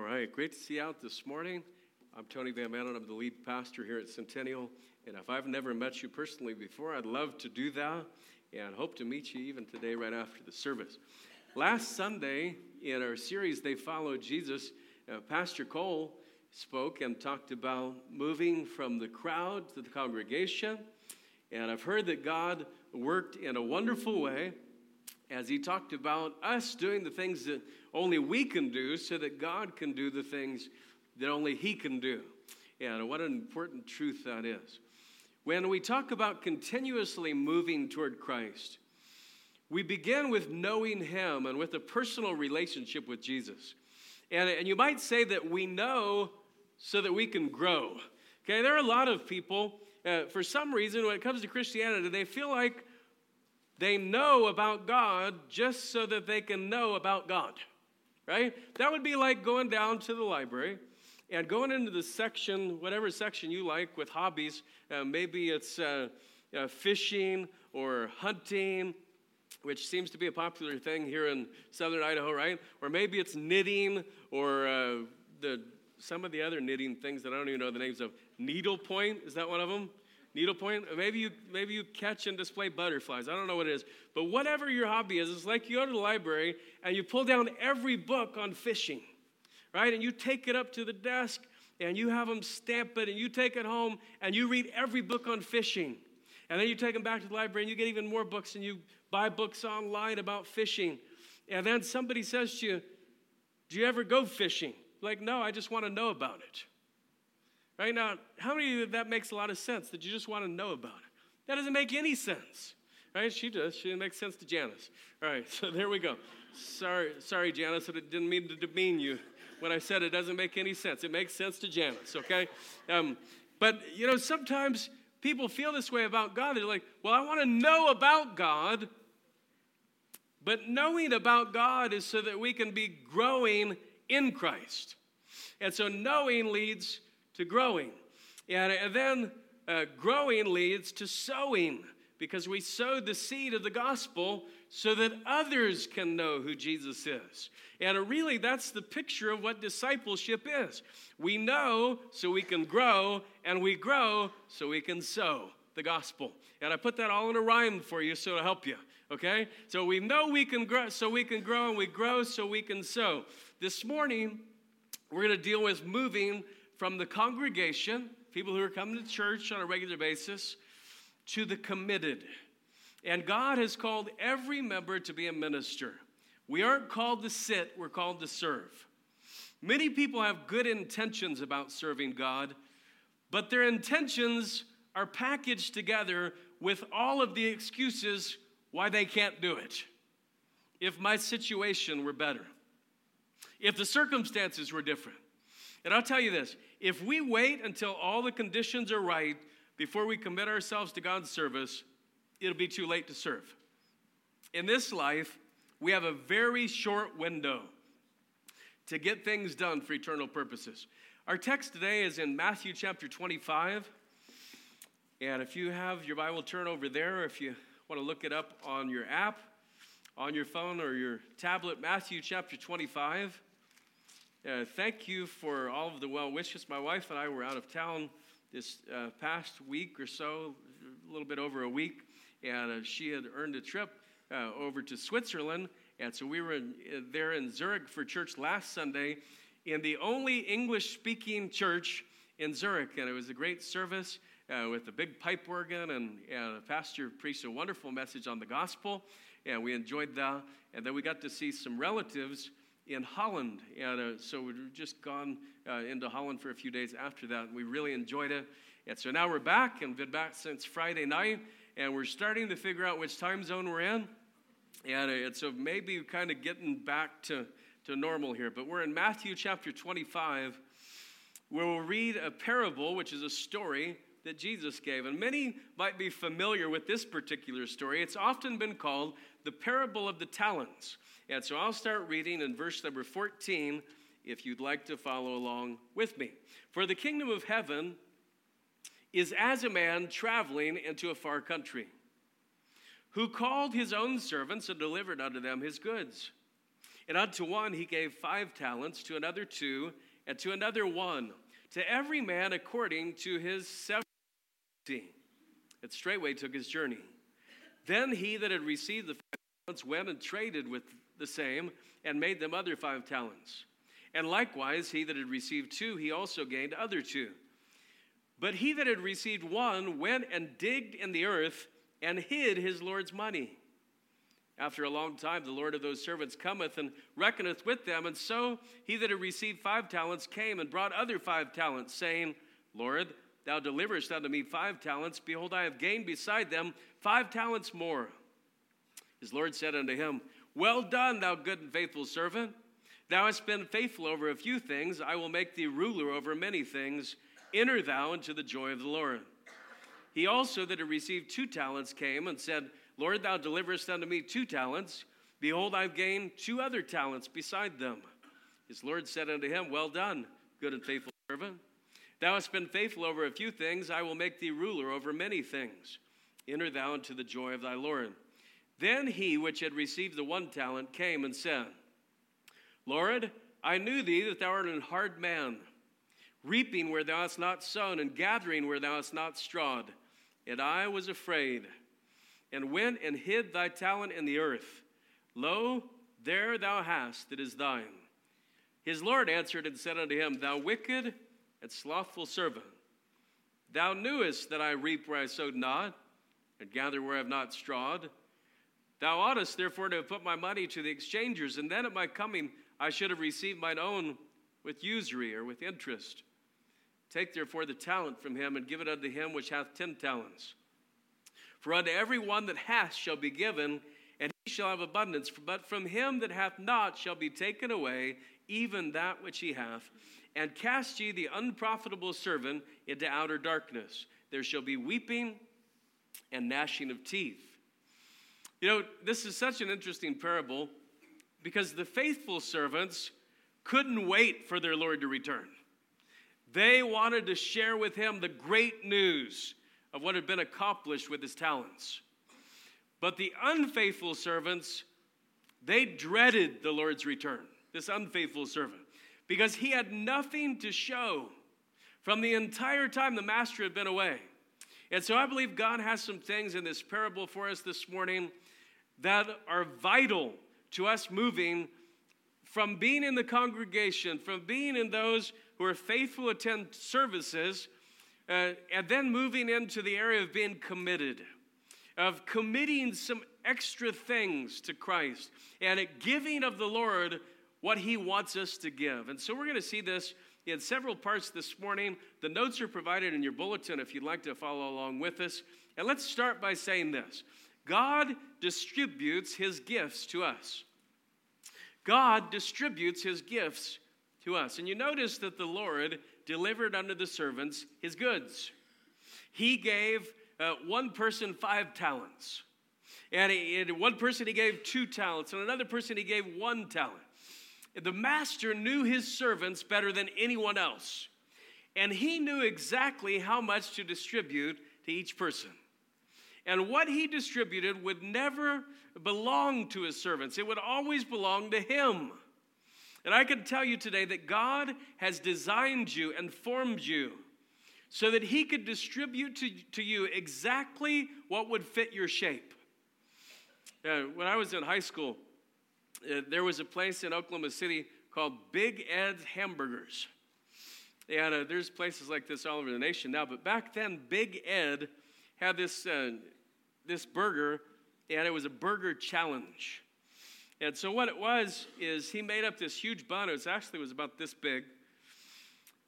All right, great to see you out this morning. I'm Tony Van Manen. I'm the lead pastor here at Centennial. And if I've never met you personally before, I'd love to do that and hope to meet you even today right after the service. Last Sunday in our series, They Follow Jesus, uh, Pastor Cole spoke and talked about moving from the crowd to the congregation. And I've heard that God worked in a wonderful way as he talked about us doing the things that only we can do so that God can do the things that only he can do. And what an important truth that is. When we talk about continuously moving toward Christ, we begin with knowing him and with a personal relationship with Jesus. And, and you might say that we know so that we can grow. Okay, there are a lot of people, uh, for some reason, when it comes to Christianity, they feel like they know about God just so that they can know about God, right? That would be like going down to the library and going into the section, whatever section you like with hobbies. Uh, maybe it's uh, uh, fishing or hunting, which seems to be a popular thing here in southern Idaho, right? Or maybe it's knitting or uh, the some of the other knitting things that I don't even know the names of. Needlepoint, is that one of them? Needlepoint. Maybe you maybe you catch and display butterflies. I don't know what it is, but whatever your hobby is, it's like you go to the library and you pull down every book on fishing, right? And you take it up to the desk and you have them stamp it and you take it home and you read every book on fishing. And then you take them back to the library and you get even more books and you buy books online about fishing. And then somebody says to you, Do you ever go fishing? Like, no, I just want to know about it. Right now, how many of that makes a lot of sense that you just want to know about it? That doesn't make any sense. Right? She does. She makes sense to Janice. All right, so there we go. Sorry, sorry, Janice, I didn't mean to demean you when I said it doesn't make any sense. It makes sense to Janice, okay? Um, but, you know, sometimes people feel this way about God. They're like, well, I want to know about God. But knowing about God is so that we can be growing in Christ. And so knowing leads to growing. And, then uh, growing leads to sowing because we sowed the seed of the gospel so that others can know who Jesus is. And really, that's the picture of what discipleship is. We know so we can grow, and we grow so we can sow the gospel. And I put that all in a rhyme for you so to help you. Okay? So we know we can grow so we can grow, and we grow so we can sow. This morning, we're going to deal with moving from the congregation, people who are coming to church on a regular basis, to the committed. And God has called every member to be a minister. We aren't called to sit, we're called to serve. Many people have good intentions about serving God, but their intentions are packaged together with all of the excuses why they can't do it. If my situation were better, if the circumstances were different. And I'll tell you this if we wait until all the conditions are right before we commit ourselves to God's service, it'll be too late to serve. In this life, we have a very short window to get things done for eternal purposes. Our text today is in Matthew chapter 25. And if you have your Bible, turn over there. If you want to look it up on your app, on your phone, or your tablet, Matthew chapter 25. Uh, thank you for all of the well wishes. My wife and I were out of town this uh, past week or so, a little bit over a week, and uh, she had earned a trip uh, over to Switzerland. And so we were in, uh, there in Zurich for church last Sunday in the only English speaking church in Zurich. And it was a great service uh, with a big pipe organ, and, and the pastor preached a wonderful message on the gospel. And we enjoyed that. And then we got to see some relatives in Holland. And uh, so we've just gone uh, into Holland for a few days after that. And we really enjoyed it. And so now we're back and we've been back since Friday night. And we're starting to figure out which time zone we're in. And, uh, and so maybe kind of getting back to, to normal here. But we're in Matthew chapter 25, where we'll read a parable, which is a story that Jesus gave. And many might be familiar with this particular story. It's often been called the parable of the talents. And so I'll start reading in verse number 14 if you'd like to follow along with me. For the kingdom of heaven is as a man traveling into a far country, who called his own servants and delivered unto them his goods. And unto one he gave five talents, to another two, and to another one, to every man according to his severity. And straightway took his journey. Then he that had received the five talents went and traded with the same, and made them other five talents. And likewise, he that had received two, he also gained other two. But he that had received one went and digged in the earth and hid his Lord's money. After a long time, the Lord of those servants cometh and reckoneth with them. And so he that had received five talents came and brought other five talents, saying, Lord, thou deliverest unto me five talents. Behold, I have gained beside them five talents more. His Lord said unto him, Well done, thou good and faithful servant. Thou hast been faithful over a few things. I will make thee ruler over many things. Enter thou into the joy of the Lord. He also that had received two talents came and said, Lord, thou deliverest unto me two talents. Behold, I've gained two other talents beside them. His Lord said unto him, Well done, good and faithful servant. Thou hast been faithful over a few things, I will make thee ruler over many things. Enter thou into the joy of thy Lord. Then he which had received the one talent came and said, Lord, I knew thee that thou art an hard man, reaping where thou hast not sown, and gathering where thou hast not strawed. And I was afraid and went and hid thy talent in the earth. Lo, there thou hast, it is thine. His Lord answered and said unto him, Thou wicked and slothful servant, thou knewest that I reap where I sowed not, and gather where I have not strawed. Thou oughtest therefore to have put my money to the exchangers, and then at my coming I should have received mine own with usury or with interest. Take therefore the talent from him, and give it unto him which hath ten talents. For unto every one that hath shall be given, and he shall have abundance. But from him that hath not shall be taken away even that which he hath. And cast ye the unprofitable servant into outer darkness. There shall be weeping and gnashing of teeth. You know, this is such an interesting parable because the faithful servants couldn't wait for their Lord to return. They wanted to share with him the great news of what had been accomplished with his talents. But the unfaithful servants, they dreaded the Lord's return, this unfaithful servant, because he had nothing to show from the entire time the master had been away. And so I believe God has some things in this parable for us this morning that are vital to us moving from being in the congregation, from being in those who are faithful attend services uh, and then moving into the area of being committed, of committing some extra things to Christ, and giving of the Lord what He wants us to give. And so we're going to see this in several parts this morning. The notes are provided in your bulletin if you'd like to follow along with us. And let's start by saying this God distributes His gifts to us. God distributes His gifts to us. And you notice that the Lord delivered unto the servants his goods. He gave uh, one person five talents. And, he, and one person he gave two talents, and another person he gave one talent. The master knew his servants better than anyone else. And he knew exactly how much to distribute to each person. And what he distributed would never belong to his servants, it would always belong to him. And I can tell you today that God has designed you and formed you so that He could distribute to, to you exactly what would fit your shape. Uh, when I was in high school, uh, there was a place in Oklahoma City called Big Ed's Hamburgers. And uh, there's places like this all over the nation now, but back then, Big Ed had this, uh, this burger, and it was a burger challenge. And so what it was is he made up this huge bun. It was actually was about this big.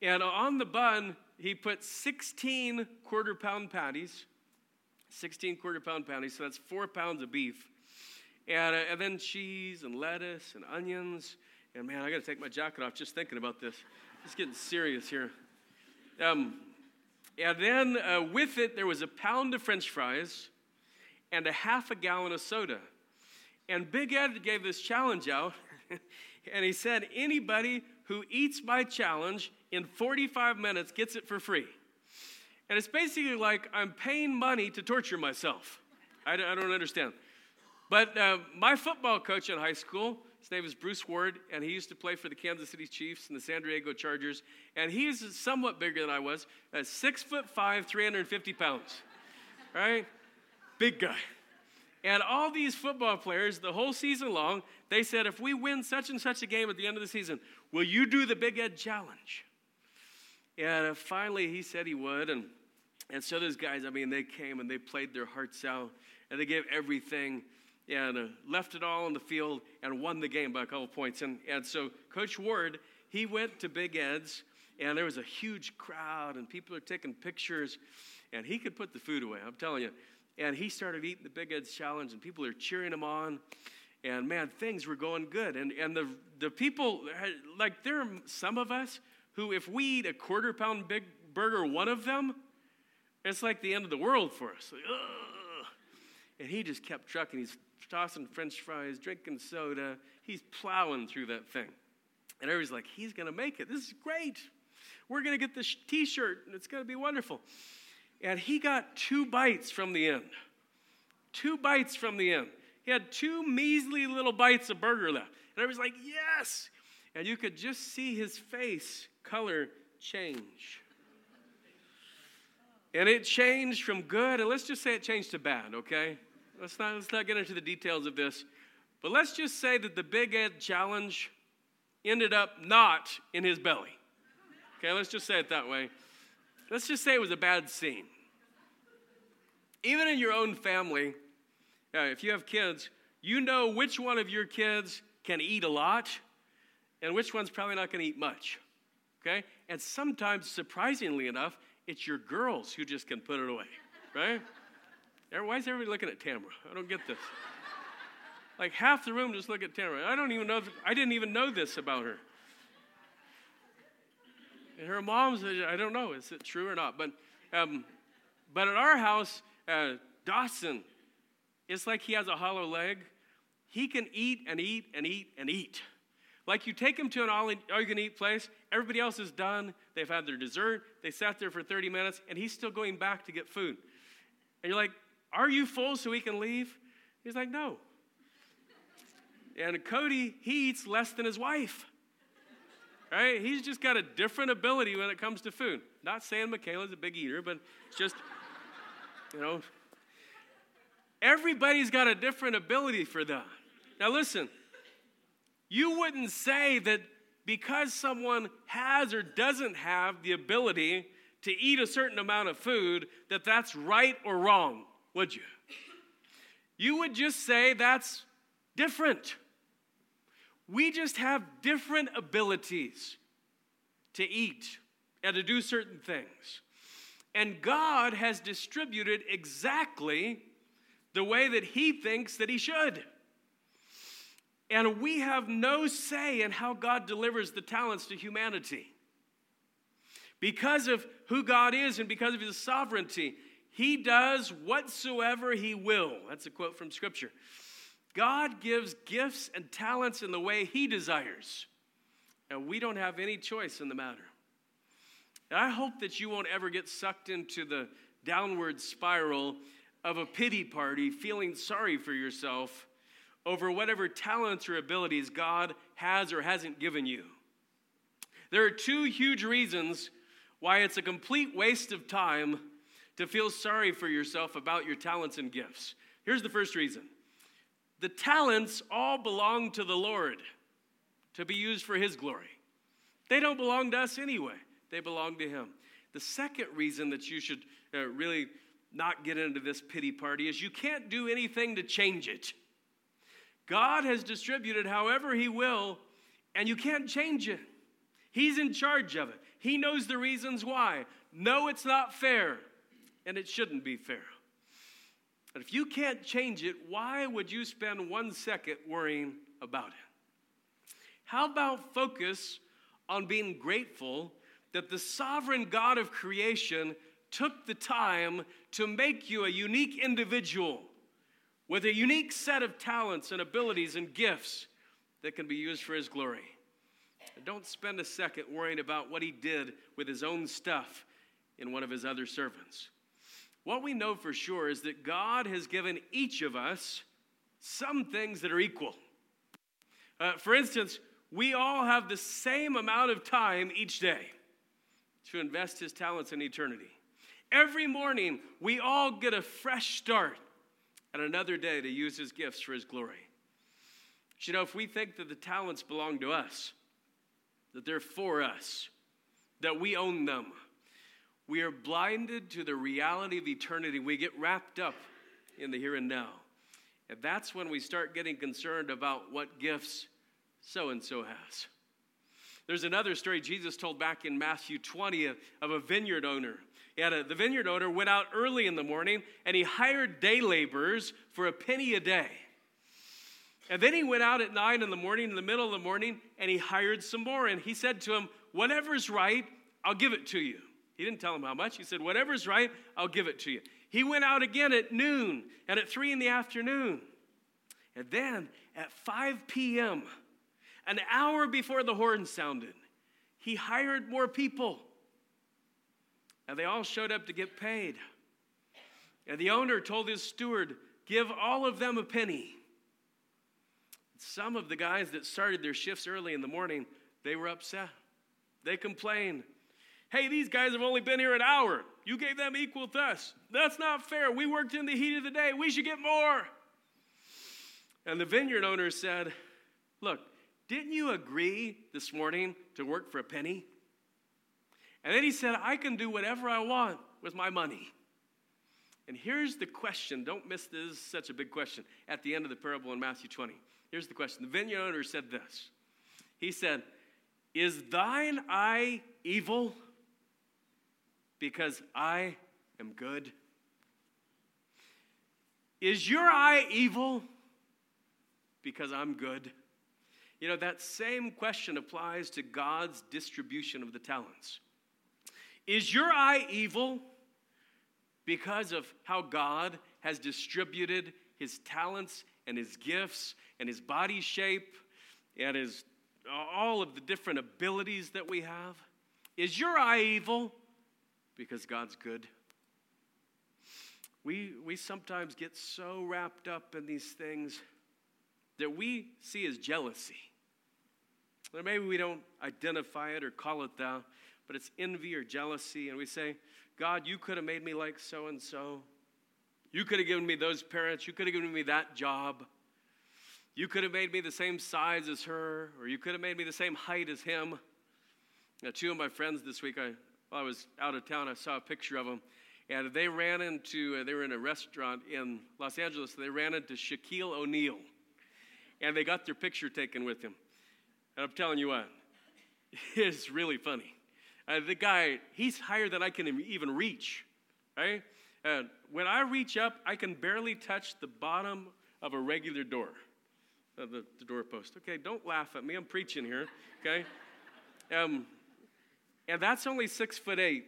And on the bun, he put 16 quarter pound patties, 16 quarter pound patties, so that's four pounds of beef. And, uh, and then cheese and lettuce and onions. And man, I got to take my jacket off just thinking about this. It's getting serious here. Um, and then uh, with it, there was a pound of french fries and a half a gallon of soda. And Big Ed gave this challenge out, and he said, Anybody who eats my challenge in 45 minutes gets it for free. And it's basically like I'm paying money to torture myself. I, don't understand. But uh, my football coach in high school His name is Bruce Ward, and he used to play for the Kansas City Chiefs and the San Diego Chargers. And he's somewhat bigger than I was, at six foot five, 350 pounds. right? Big guy. And all these football players, the whole season long, they said, if we win such and such a game at the end of the season, will you do the Big Ed Challenge? And uh, finally, he said he would. And, and so those guys, I mean, they came and they played their hearts out and they gave everything and uh, left it all on the field and won the game by a couple points. And, and so Coach Ward, he went to Big Ed's and there was a huge crowd and people are taking pictures and he could put the food away, I'm telling you. And he started eating the Big Ed's challenge and people are cheering him on. And man, things were going good. And, and the, the people, like there are some of us who, if we eat a quarter pound big burger, one of them, it's like the end of the world for us. Like, and he just kept trucking. He's tossing french fries, drinking soda. He's plowing through that thing. And everybody's like, he's going to make it. This is great. We're going to get this t shirt, and it's going to be wonderful. And he got two bites from the end. Two bites from the end. He had two measly little bites of burger left. And everybody's like, yes. And you could just see his face color change. And it changed from good, and let's just say it changed to bad, okay? Let's not, let's not get into the details of this. But let's just say that the Big Ed challenge ended up not in his belly. Okay, let's just say it that way. Let's just say it was a bad scene. Even in your own family, if you have kids, you know which one of your kids can eat a lot and which one's probably not going to eat much. Okay? And sometimes, surprisingly enough, it's your girls who just can put it away, right? Why is everybody looking at Tamara? I don't get this. Like half the room just look at Tamara. I don't even know, I didn't even know this about her. And her mom's, I don't know, is it true or not? But, um, but at our house, uh, Dawson, it's like he has a hollow leg. He can eat and eat and eat and eat. Like you take him to an all you can eat place, everybody else is done, they've had their dessert, they sat there for 30 minutes, and he's still going back to get food. And you're like, Are you full so we can leave? He's like, No. And Cody, he eats less than his wife. Right? He's just got a different ability when it comes to food. Not saying Michaela's a big eater, but just, you know, everybody's got a different ability for that. Now, listen, you wouldn't say that because someone has or doesn't have the ability to eat a certain amount of food that that's right or wrong, would you? You would just say that's different. We just have different abilities to eat and to do certain things. And God has distributed exactly the way that He thinks that He should. And we have no say in how God delivers the talents to humanity. Because of who God is and because of his sovereignty, he does whatsoever he will. That's a quote from Scripture. God gives gifts and talents in the way he desires, and we don't have any choice in the matter. And I hope that you won't ever get sucked into the downward spiral of a pity party, feeling sorry for yourself over whatever talents or abilities God has or hasn't given you. There are two huge reasons why it's a complete waste of time to feel sorry for yourself about your talents and gifts. Here's the first reason the talents all belong to the Lord to be used for His glory. They don't belong to us anyway, they belong to Him. The second reason that you should uh, really not get into this pity party is you can't do anything to change it. God has distributed however He will, and you can't change it. He's in charge of it. He knows the reasons why. No, it's not fair, and it shouldn't be fair. And if you can't change it, why would you spend one second worrying about it? How about focus on being grateful that the sovereign God of creation took the time to make you a unique individual with a unique set of talents and abilities and gifts that can be used for His glory. And don't spend a second worrying about what He did with His own stuff in one of His other servants. What we know for sure is that God has given each of us some things that are equal. Uh, for instance, we all have the same amount of time each day to invest his talents in eternity. Every morning, we all get a fresh start and another day to use his gifts for his glory. But you know, if we think that the talents belong to us, that they're for us, that we own them, we are blinded to the reality of eternity. We get wrapped up in the here and now. And that's when we start getting concerned about what gifts so and so has. There's another story Jesus told back in Matthew 20 of, a vineyard owner. He had a, the vineyard owner went out early in the morning and he hired day laborers for a penny a day. And then he went out at nine in the morning, in the middle of the morning, and he hired some more. And he said to him, Whatever's right, I'll give it to you. He didn't tell him how much. He said, Whatever's right, I'll give it to you. He went out again at noon and at three in the afternoon. And then at 5 p.m., an hour before the horn sounded, he hired more people. And they all showed up to get paid. And the owner told his steward, Give all of them a penny. Some of the guys that started their shifts early in the morning, they were upset. They complained. Hey, these guys have only been here an hour. You gave them equal to us. That's not fair. We worked in the heat of the day. We should get more. And the vineyard owner said, Look, didn't you agree this morning to work for a penny? And then he said, I can do whatever I want with my money. And here's the question don't miss this, this is such a big question at the end of the parable in Matthew 20. Here's the question the vineyard owner said this He said, Is thine eye evil because I am good? Is your eye evil because I'm good? You know, that same question applies to God's distribution of the talents. Is your eye evil because of how God has distributed his talents and his gifts and his body shape and his all of the different abilities that we have? Is your eye evil because God's good? We, we sometimes get so wrapped up in these things that we see as jealousy. Or maybe we don't identify it or call it that, but it's envy or jealousy. And we say, God, you could have made me like so and so. You could have given me those parents. You could have given me that job. You could have made me the same size as her, or you could have made me the same height as him. Now, two of my friends this week, I, while I was out of town, I saw a picture of them. And they ran into, uh, they were in a restaurant in Los Angeles. They ran into Shaquille O'Neal. And they got their picture taken with him. And I'm telling you what, it's really funny. Uh, the guy, he's higher than I can even reach, right? And when I reach up, I can barely touch the bottom of a regular door, uh, the, the doorpost. Okay, don't laugh at me. I'm preaching here, okay? Um, and that's only six foot eight.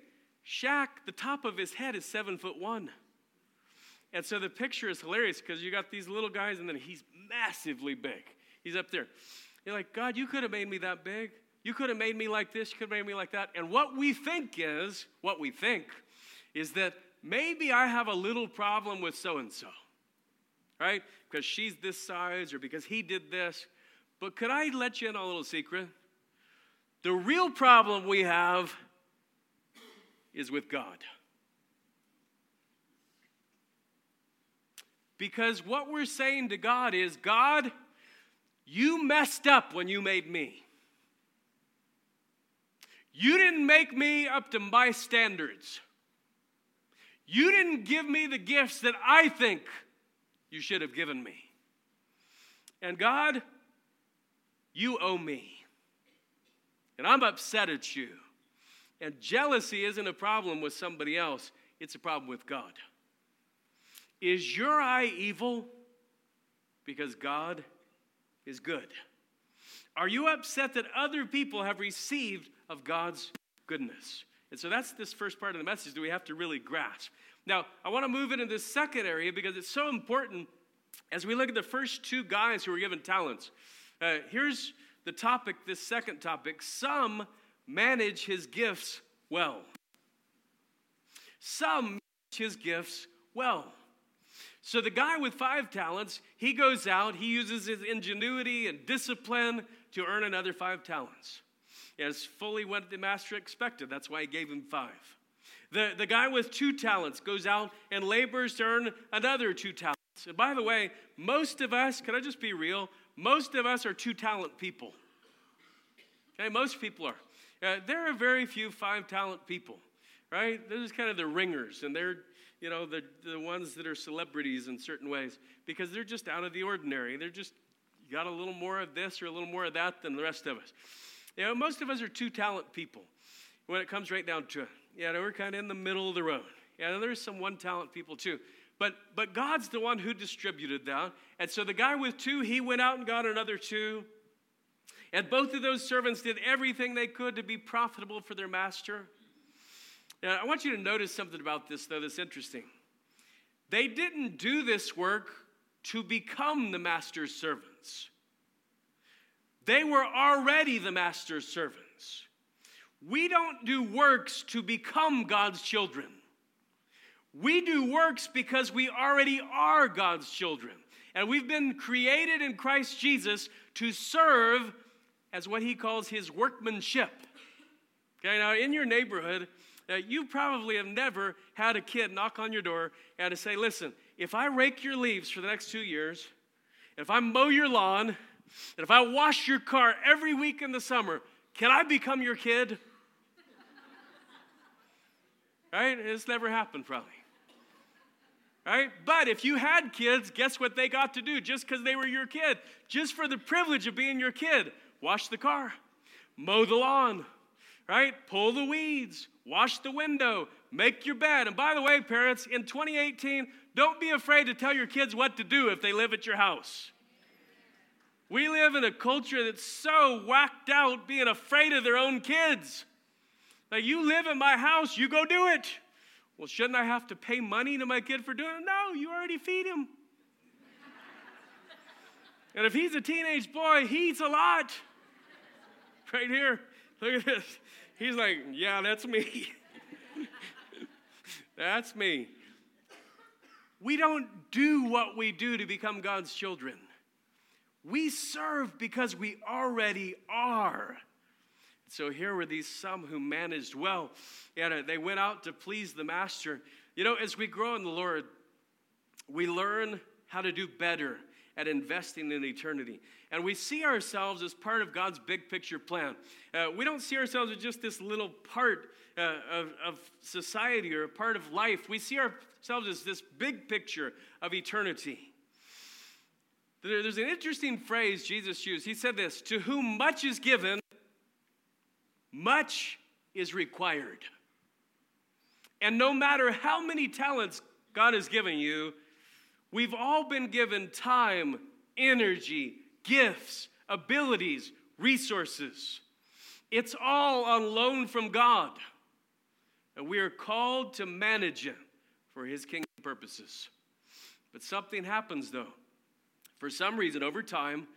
Shaq, the top of his head is seven foot one. And so the picture is hilarious because you got these little guys, and then he's massively big. He's up there. You're like, God, you could have made me that big. You could have made me like this. You could have made me like that. And what we think is, what we think is that maybe I have a little problem with so and so, right? Because she's this size or because he did this. But could I let you in on a little secret? The real problem we have is with God. Because what we're saying to God is, God, you messed up when you made me. You didn't make me up to my standards. You didn't give me the gifts that I think you should have given me. And God, you owe me. And I'm upset at you. And jealousy isn't a problem with somebody else, it's a problem with God. Is your eye evil because God is good? Are you upset that other people have received of God's goodness? And so that's this first part of the message that we have to really grasp. Now, I want to move into this second area because it's so important as we look at the first two guys who were given talents. Uh, here's the topic, this second topic. Some manage his gifts well. Some manage his gifts well. So the guy with five talents, he goes out, he uses his ingenuity and discipline to earn another five talents. It's fully what the master expected. That's why he gave him five. The, the guy with two talents goes out and labors to earn another two talents. And by the way, most of us, can I just be real? Most of us are two talent people. Okay, most people are. Uh, there are very few five talent people, right? Those are kind of the ringers, and they're you know, the, the ones that are celebrities in certain ways because they're just out of the ordinary. They're just got a little more of this or a little more of that than the rest of us. You know, most of us are two talent people when it comes right down to it. Yeah, we're kind of in the middle of the road. Yeah, there's some one talent people too. But but God's the one who distributed that. And so the guy with two, he went out and got another two. And both of those servants did everything they could to be profitable for their master. Now, I want you to notice something about this, though, that's interesting. They didn't do this work to become the master's servants, they were already the master's servants. We don't do works to become God's children. We do works because we already are God's children. And we've been created in Christ Jesus to serve as what he calls his workmanship. Okay, now in your neighborhood, now, you probably have never had a kid knock on your door and to say, listen, if I rake your leaves for the next two years, if I mow your lawn, and if I wash your car every week in the summer, can I become your kid? right? It's never happened, probably. Right? But if you had kids, guess what they got to do just because they were your kid? Just for the privilege of being your kid, wash the car, mow the lawn, right? Pull the weeds, wash the window, make your bed. And by the way, parents, in 2018, don't be afraid to tell your kids what to do if they live at your house. We live in a culture that's so whacked out being afraid of their own kids. Now, you live in my house, you go do it. Well, shouldn't I have to pay money to my kid for doing it? No, you already feed him. and if he's a teenage boy, he eats a lot. Right here, look at this. He's like, Yeah, that's me. that's me. We don't do what we do to become God's children. We serve because we already are. So here were these some who managed well. And they went out to please the master. You know, as we grow in the Lord, we learn how to do better at investing in eternity. And we see ourselves as part of God's big picture plan. Uh, we don't see ourselves as just this little part uh, of, of society or a part of life. We see ourselves as this big picture of eternity. There's an interesting phrase Jesus used. He said this To whom much is given, much is required. And no matter how many talents God has given you, We've all been given time, energy, gifts, abilities, resources. It's all on loan from God. And we are called to manage it for His kingdom purposes. But something happens though. For some reason, over time,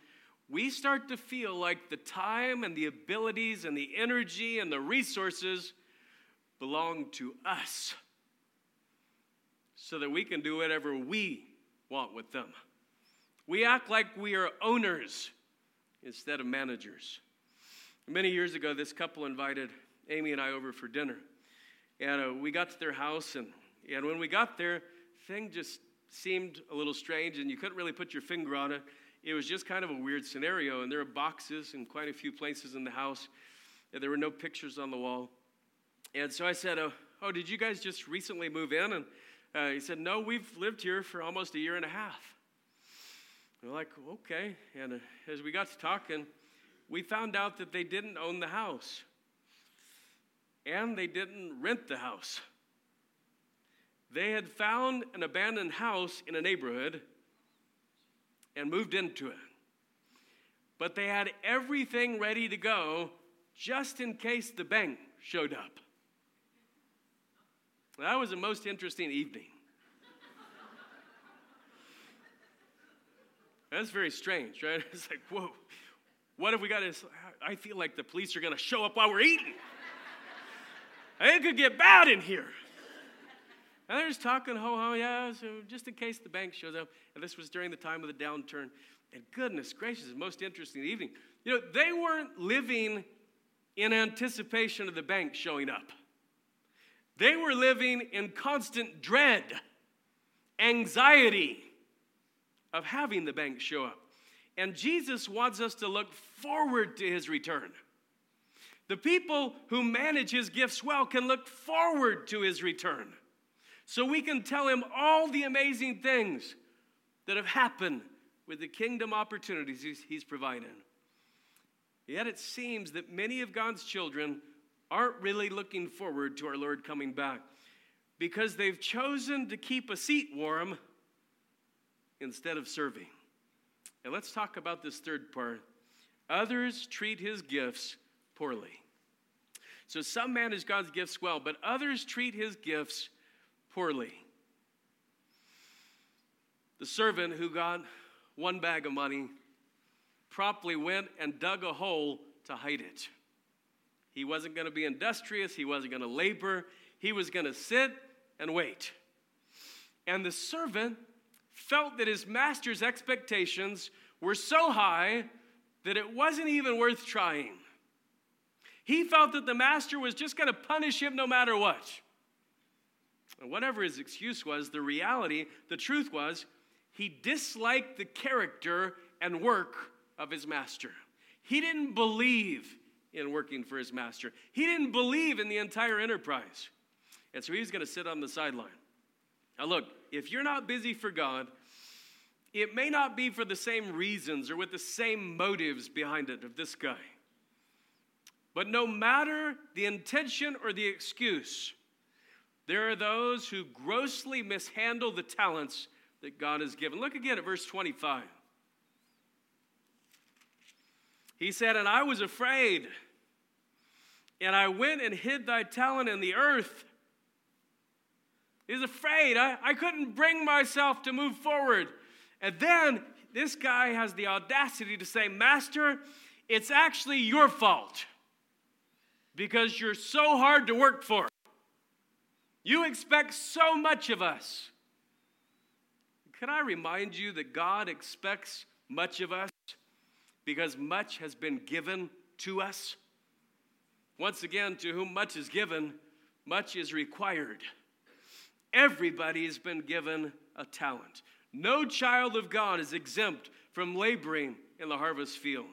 we start to feel like the time and the abilities and the energy and the resources belong to us so that we can do whatever we want with them. We act like we are owners instead of managers. Many years ago, this couple invited Amy and I over for dinner. And uh, we got to their house, and, and when we got there, thing just seemed a little strange, and you couldn't really put your finger on it. It was just kind of a weird scenario, and there were boxes in quite a few places in the house. And there were no pictures on the wall. And so I said, oh, oh, did you guys just recently move in? And uh, he said, No, we've lived here for almost a year and a half. We're like, Okay. And uh, as we got to talking, we found out that they didn't own the house and they didn't rent the house. They had found an abandoned house in a neighborhood and moved into it. But they had everything ready to go just in case the bank showed up. That was the most interesting evening. That's very strange, right? It's like, whoa, what if we got this? I feel like the police are going to show up while we're eating. it could get bad in here. And they're just talking, ho ho, yeah, so just in case the bank shows up. And this was during the time of the downturn. And goodness gracious, most interesting evening. You know, they weren't living in anticipation of the bank showing up. They were living in constant dread, anxiety of having the bank show up. And Jesus wants us to look forward to his return. The people who manage his gifts well can look forward to his return. So we can tell him all the amazing things that have happened with the kingdom opportunities he's, he's. Yet it seems that many of God's children aren't really looking forward to our Lord coming back because they've chosen to keep a seat warm instead of serving. And let's talk about this third part. Others treat his gifts poorly. So some manage God's gifts well, but others treat his gifts poorly. The servant who got one bag of money promptly went and dug a hole to hide it. He wasn't going to be industrious, he wasn't going to labor, he was going to sit and wait. And the servant felt that his master's expectations were so high that it wasn't even worth trying. He felt that the master was just going to punish him no matter what. And whatever his excuse was, the reality, the truth was, he disliked the character and work of his master. He didn't believe in working for his master. He didn't believe in the entire enterprise. And so he was going to sit on the sideline. Now, look, if you're not busy for God, it may not be for the same reasons or with the same motives behind it of this guy. But no matter the intention or the excuse, there are those who grossly mishandle the talents that God has given. Look again at verse 25. He said, And I was afraid, and I went and hid thy talent in the earth. He's afraid. I, I couldn't bring myself to move forward. And then this guy has the audacity to say, Master, it's actually your fault because you're so hard to work for. You expect so much of us. Can I remind you that God expects much of us because much has been given to us? Once again, to whom much is given, much is required. Everybody has been given a talent. No child of God is exempt from laboring in the harvest field.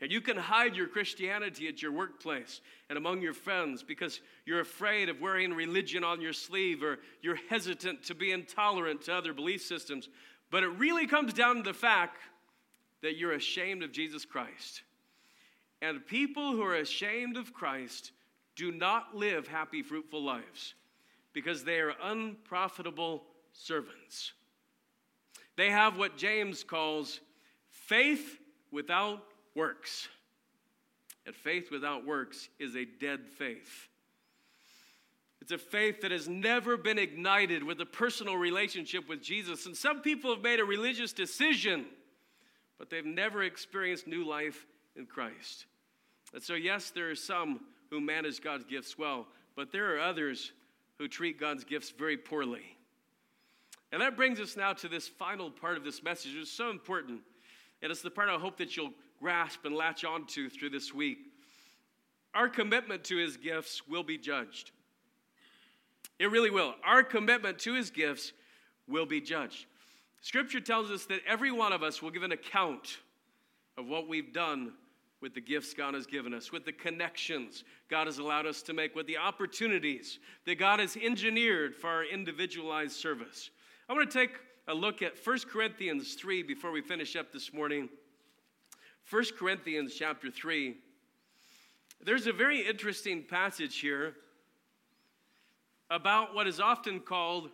And you can hide your Christianity at your workplace and among your friends because you're afraid of wearing religion on your sleeve or you're hesitant to be intolerant to other belief systems. But it really comes down to the fact that you're ashamed of Jesus Christ. And people who are ashamed of Christ do not live happy, fruitful lives because they are unprofitable servants. They have what James calls faith without works. And faith without works is a dead faith. It's a faith that has never been ignited with a personal relationship with Jesus. And some people have made a religious decision, but they've never experienced new life in Christ. And so, yes, there are some who manage God's gifts well, but there are others who treat God's gifts very poorly. And that brings us now to this final part of this message. It's so important. And it's the part I hope that you'll grasp and latch onto through this week. Our commitment to his gifts will be judged. It really will. Our commitment to his gifts will be judged. Scripture tells us that every one of us will give an account of what we've done with the gifts God has given us, with the connections God has allowed us to make, with the opportunities that God has engineered for our individualized service. I want to take a look at 1 Corinthians 3 before we finish up this morning. 1 Corinthians chapter 3. There's a very interesting passage here about what is often called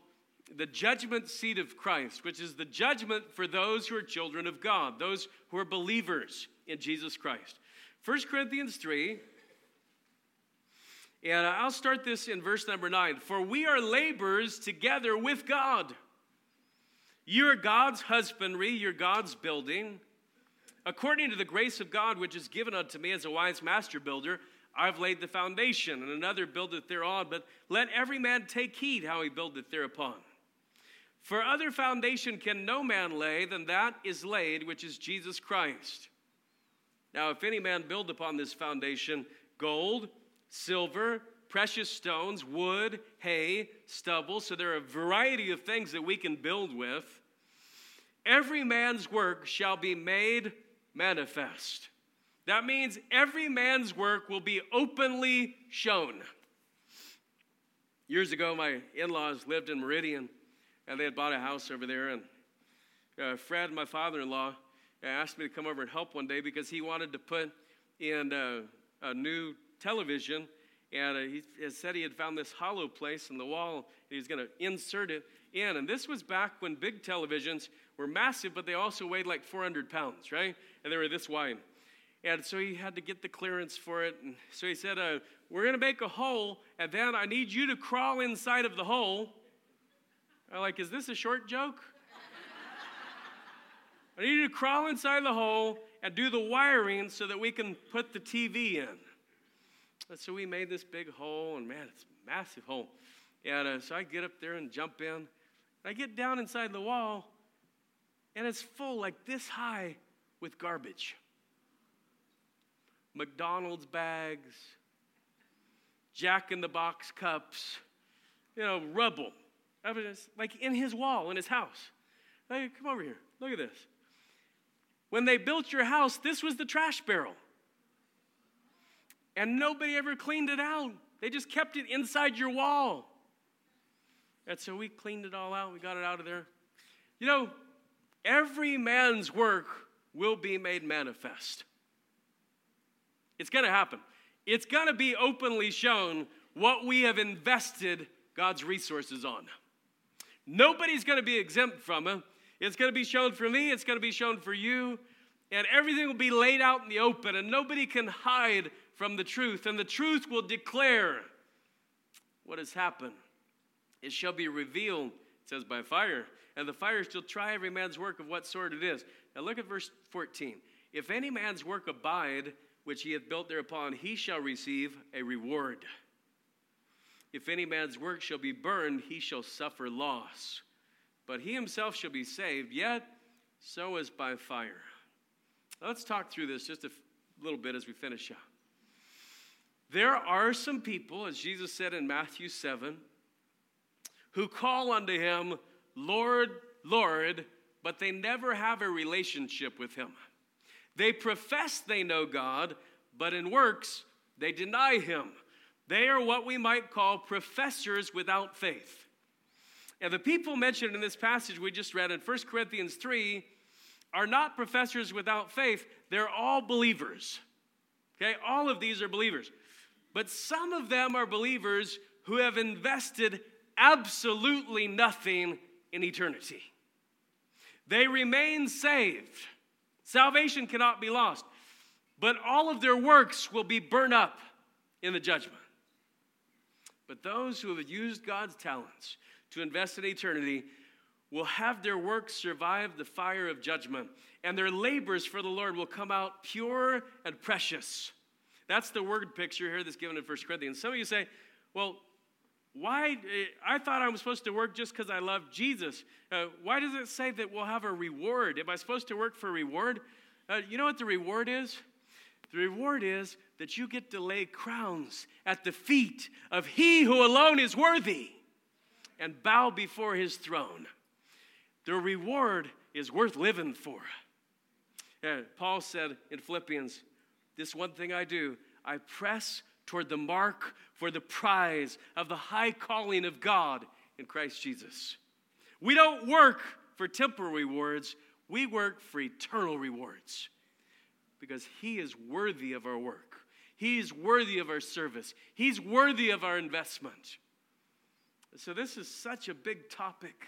the judgment seat of Christ, which is the judgment for those who are children of God, those who are believers in Jesus Christ. 1 Corinthians 3, and I'll start this in verse number 9. For we are laborers together with God. You're God's husbandry, you're God's building. According to the grace of God which is given unto me as a wise master builder, I've laid the foundation, and another buildeth thereon, but let every man take heed how he buildeth thereupon. For other foundation can no man lay than that is laid, which is Jesus Christ. Now, if any man build upon this foundation gold, silver, precious stones, wood, hay, stubble, so there are a variety of things that we can build with, every man's work shall be made manifest. That means every man's work will be openly shown. Years ago, my in laws lived in Meridian, and they had bought a house over there. And uh, Fred, my father in law, asked me to come over and help one day because he wanted to put in uh, a new television. And uh, he said he had found this hollow place in the wall, and he was going to insert it in. And this was back when big televisions were massive, but they also weighed like 400 pounds, right? And they were this wide. And so he had to get the clearance for it. And so he said, uh, We're going to make a hole, and then I need you to crawl inside of the hole. I'm like, Is this a short joke? I need you to crawl inside the hole and do the wiring so that we can put the TV in. And so we made this big hole, and man, it's a massive hole. And uh, so I get up there and jump in. I get down inside the wall, and it's full, like this high, with garbage. McDonald's bags, Jack in the Box cups, you know, rubble. Evidence, like in his wall, in his house. Hey, come over here. Look at this. When they built your house, this was the trash barrel. And nobody ever cleaned it out. They just kept it inside your wall. And so we cleaned it all out. We got it out of there. You know, every man's work will be made manifest. It's going to happen. It's going to be openly shown what we have invested God's resources on. Nobody's going to be exempt from it. It's going to be shown for me, it's going to be shown for you, and everything will be laid out in the open, and nobody can hide from the truth. And the truth will declare what has happened. It shall be revealed, it says, by fire, and the fire shall try every man's work of what sort it is. Now look at verse 14. If any man's work abide, which he hath built thereupon, he shall receive a reward. If any man's work shall be burned, he shall suffer loss. But he himself shall be saved, yet so as by fire. Now let's talk through this just a little bit as we finish up. There are some people, as Jesus said in Matthew 7, who call unto him, Lord, Lord, but they never have a relationship with him. They profess they know God, but in works they deny him. They are what we might call professors without faith. And the people mentioned in this passage we just read in 1 Corinthians 3 are not professors without faith, they're all believers. Okay, all of these are believers. But some of them are believers who have invested absolutely nothing in eternity. They remain saved Salvation cannot be lost, but all of their works will be burned up in the judgment. But those who have used God's talents to invest in eternity will have their works survive the fire of judgment, and their labors for the Lord will come out pure and precious. That's the word picture here that's given in 1 Corinthians. Some of you say, well, why? I thought I was supposed to work just because I love Jesus. Uh, why does it say that we'll have a reward? Am I supposed to work for reward? Uh, you know what the reward is? The reward is that you get to lay crowns at the feet of He who alone is worthy and bow before His throne. The reward is worth living for. Uh, Paul said in Philippians, This one thing I do, I press toward the mark for the prize of the high calling of God in Christ Jesus. We don't work for temporal rewards, we work for eternal rewards because He is worthy of our work. He's worthy of our service. He's worthy of our investment. So, this is such a big topic.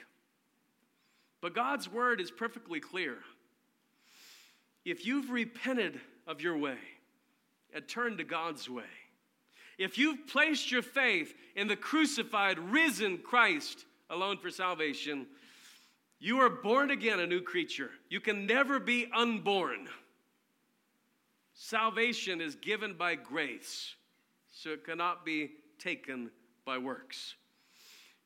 But God's word is perfectly clear. If you've repented of your way and turned to God's way, if you've placed your faith in the crucified, risen Christ alone for salvation, you are born again a new creature. You can never be unborn. Salvation is given by grace so it cannot be taken by works.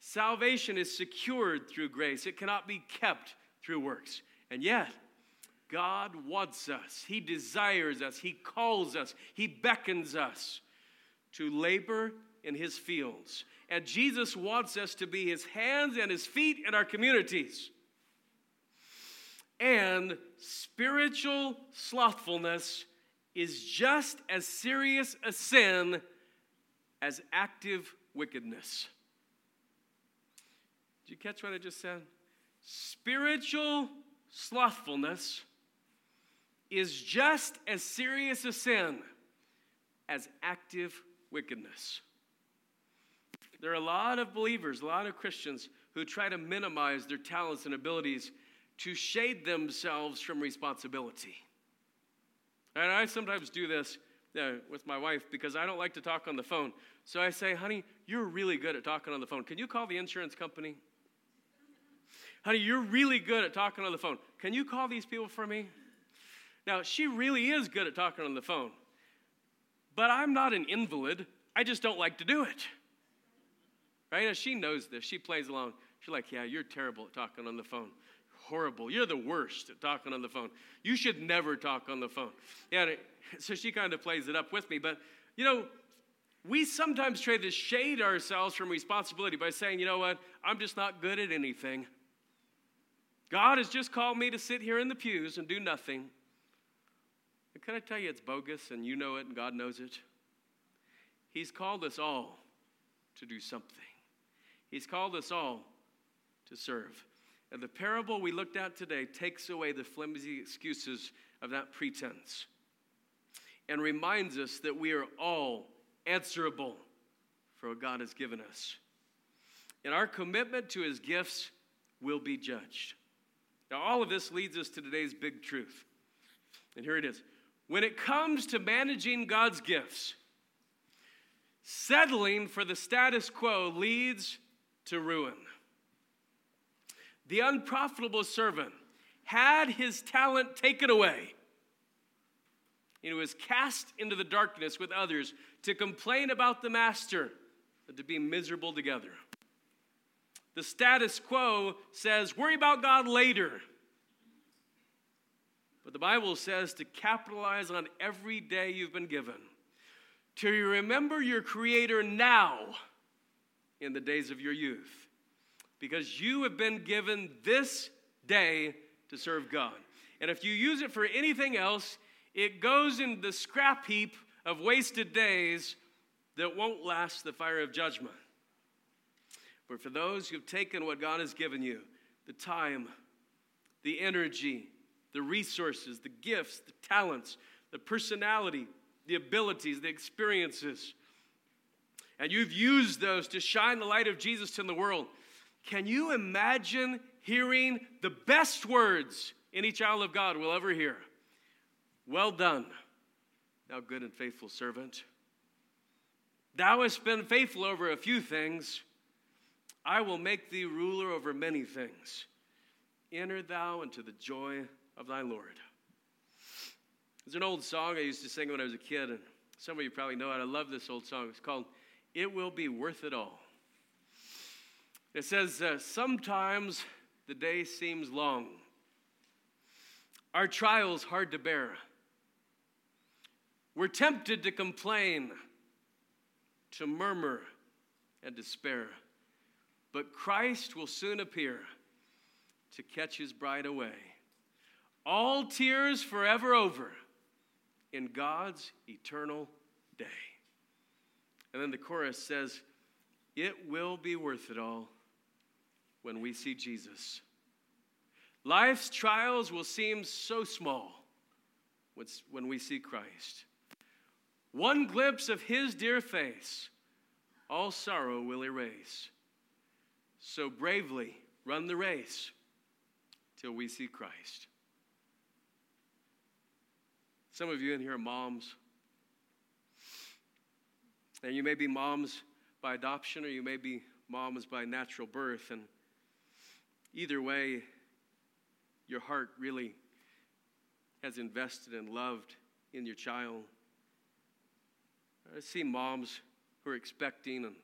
Salvation is secured through grace, it cannot be kept through works. And yet, God wants us, He desires us, He calls us, He beckons us to labor in His fields. And Jesus wants us to be His hands and His feet in our communities. And spiritual slothfulness is just as serious a sin as active wickedness. Did you catch what I just said? Spiritual slothfulness is just as serious a sin as active wickedness. There are a lot of believers, a lot of Christians who try to minimize their talents and abilities to shade themselves from responsibility. And I sometimes do this uh, with my wife because I don't like to talk on the phone. So I say, honey, you're really good at talking on the phone. Can you call the insurance company? honey, you're really good at talking on the phone. Can you call these people for me? Now, she really is good at talking on the phone, but I'm not an invalid. I just don't like to do it. Right? And she knows this. She plays along. She's like, Yeah, you're terrible at talking on the phone. Horrible. You're the worst at talking on the phone. You should never talk on the phone. Yeah, so she kind of plays it up with me. But, you know, we sometimes try to shade ourselves from responsibility by saying, you know what, I'm just not good at anything. God has just called me to sit here in the pews and do nothing. Can I tell you it's bogus and you know it and God knows it? He's called us all to do something. He's called us all to serve. And the parable we looked at today takes away the flimsy excuses of that pretense and reminds us that we are all answerable for what God has given us. And our commitment to his gifts will be judged. Now, all of this leads us to today's big truth. And here it is. When it comes to managing God's gifts, settling for the status quo leads to ruin. The unprofitable servant had his talent taken away. He was cast into the darkness with others to complain about the master and to be miserable together. The status quo says, worry about God later. But the Bible says to capitalize on every day you've been given, to remember your Creator now in the days of your youth, because you have been given this day to serve God. And if you use it for anything else, it goes in the scrap heap of wasted days that won't last the fire of judgment. But for those who've taken what God has given you, the time, the energy, the resources, the gifts, the talents, the personality, the abilities, the experiences, and you've used those to shine the light of Jesus in the world, can you imagine hearing the best words any child of God will ever hear? Well done, thou good and faithful servant. Thou hast been faithful over a few things I will make thee ruler over many things. Enter thou into the joy of thy Lord. There's an old song I used to sing when I was a kid, and some of you probably know it. I love this old song. It's called It Will Be Worth It All. It says, uh, Sometimes the day seems long, our trials hard to bear. We're tempted to complain, to murmur, and despair. But Christ will soon appear to catch his bride away. All tears forever over in God's eternal day. And then the chorus says, It will be worth it all when we see Jesus. Life's trials will seem so small when we see Christ. One glimpse of his dear face, all sorrow will erase. So bravely run the race till we see Christ. Some of you in here are moms. And you may be moms by adoption or you may be moms by natural birth. And either way, your heart really has invested and loved in your child. I see moms who are expecting and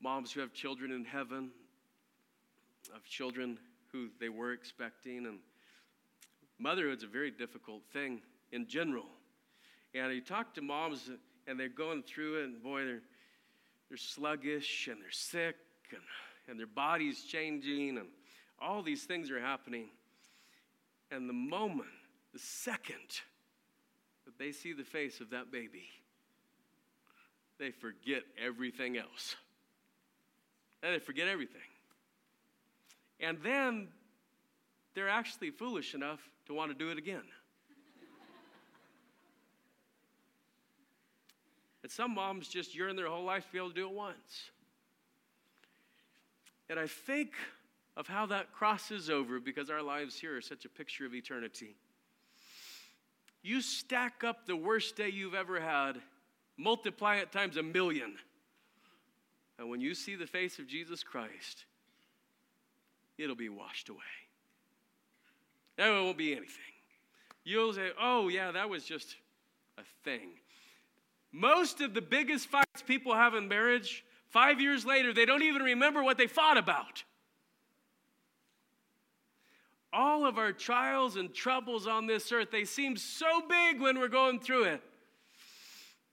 moms who have children in heaven, of children who they were expecting. And motherhood's a very difficult thing in general. And you talk to moms and they're going through it, and boy, they're, they're sluggish and they're sick and, and their body's changing and all these things are happening. And the moment, the second that they see the face of that baby, they forget everything else. And they forget everything. And then they're actually foolish enough to want to do it again. and some moms just yearn their whole life to be able to do it once. And I think of how that crosses over because our lives here are such a picture of eternity. You stack up the worst day you've ever had, multiply it times a million. And when you see the face of Jesus Christ, it'll be washed away. There won't be anything. You'll say, oh, yeah, that was just a thing. Most of the biggest fights people have in marriage, five years later, they don't even remember what they fought about. All of our trials and troubles on this earth, they seem so big when we're going through it.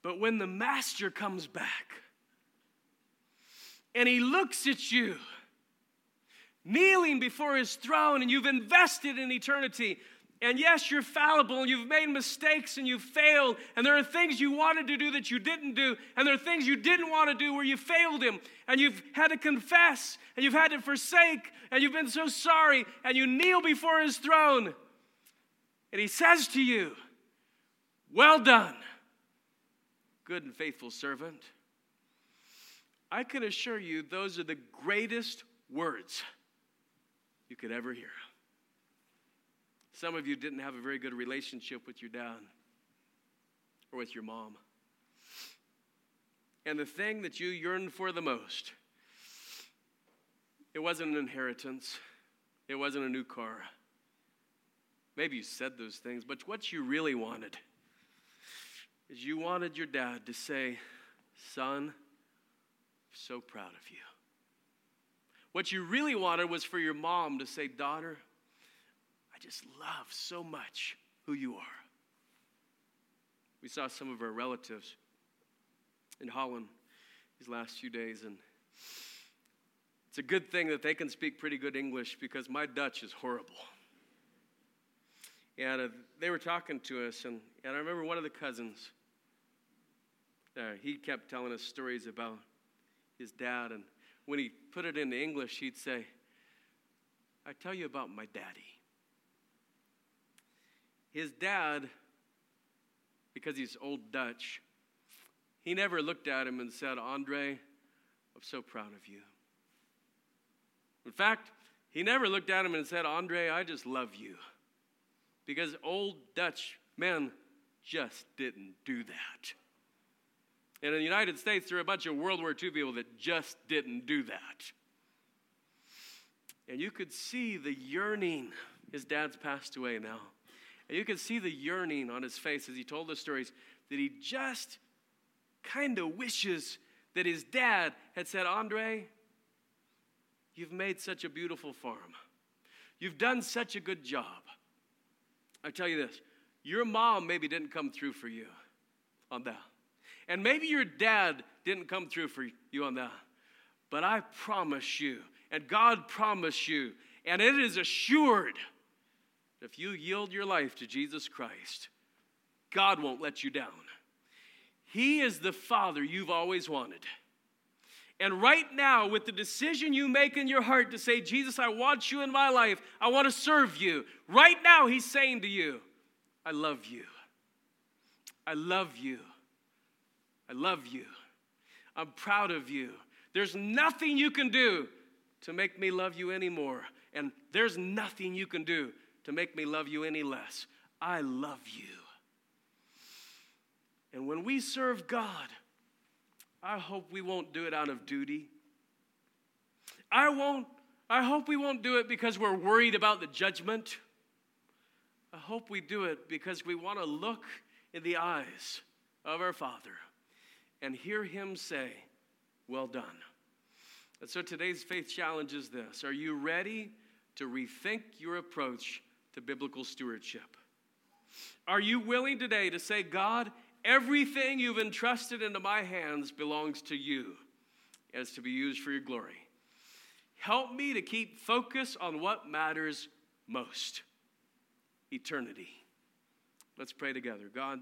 But when the Master comes back and he looks at you, kneeling before his throne, and you've invested in eternity, and yes, you're fallible and you've made mistakes and you've failed. And there are things you wanted to do that you didn't do. And there are things you didn't want to do where you failed Him. And you've had to confess and you've had to forsake and you've been so sorry. And you kneel before His throne. And He says to you, Well done, good and faithful servant. I can assure you, those are the greatest words you could ever hear. Some of you didn't have a very good relationship with your dad or with your mom. And the thing that you yearned for the most, it wasn't an inheritance, it wasn't a new car. Maybe you said those things, but what you really wanted is you wanted your dad to say, Son, I'm so proud of you. What you really wanted was for your mom to say, Daughter, I just love so much who you are. We saw some of our relatives in Holland these last few days, and it's a good thing that they can speak pretty good English because my Dutch is horrible. And uh, they were talking to us, and, and I remember one of the cousins, uh, he kept telling us stories about his dad. And when he put it into English, he'd say, I tell you about my daddy. His dad, because he's old Dutch, he never looked at him and said, Andre, I'm so proud of you. In fact, he never looked at him and said, Andre, I just love you. Because old Dutch men just didn't do that. And in the United States, there are a bunch of World War II people that just didn't do that. And you could see the yearning. His dad's passed away now. And you could see the yearning on his face as he told the stories that he just kind of wishes that his dad had said, Andre, you've made such a beautiful farm. You've done such a good job. I tell you this your mom maybe didn't come through for you on that. And maybe your dad didn't come through for you on that. But I promise you, and God promised you, and it is assured if you yield your life to Jesus Christ, God won't let you down. He is the Father you've always wanted. And right now, with the decision you make in your heart to say, Jesus, I want you in my life, I want to serve you, right now, He's saying to you, I love you. I love you. I love you. I'm proud of you. There's nothing you can do to make me love you anymore. And there's nothing you can do to make me love you any less. I love you. And when we serve God, I hope we won't do it out of duty. I won't I hope we won't do it because we're worried about the judgment. I hope we do it because we want to look in the eyes of our Father and hear Him say, Well done. And so today's faith challenge is this Are you ready to rethink your approach to biblical stewardship? Are you willing today to say, God, everything you've entrusted into my hands belongs to you as to be used for your glory? Help me to keep focus on what matters most eternity. Let's pray together. God,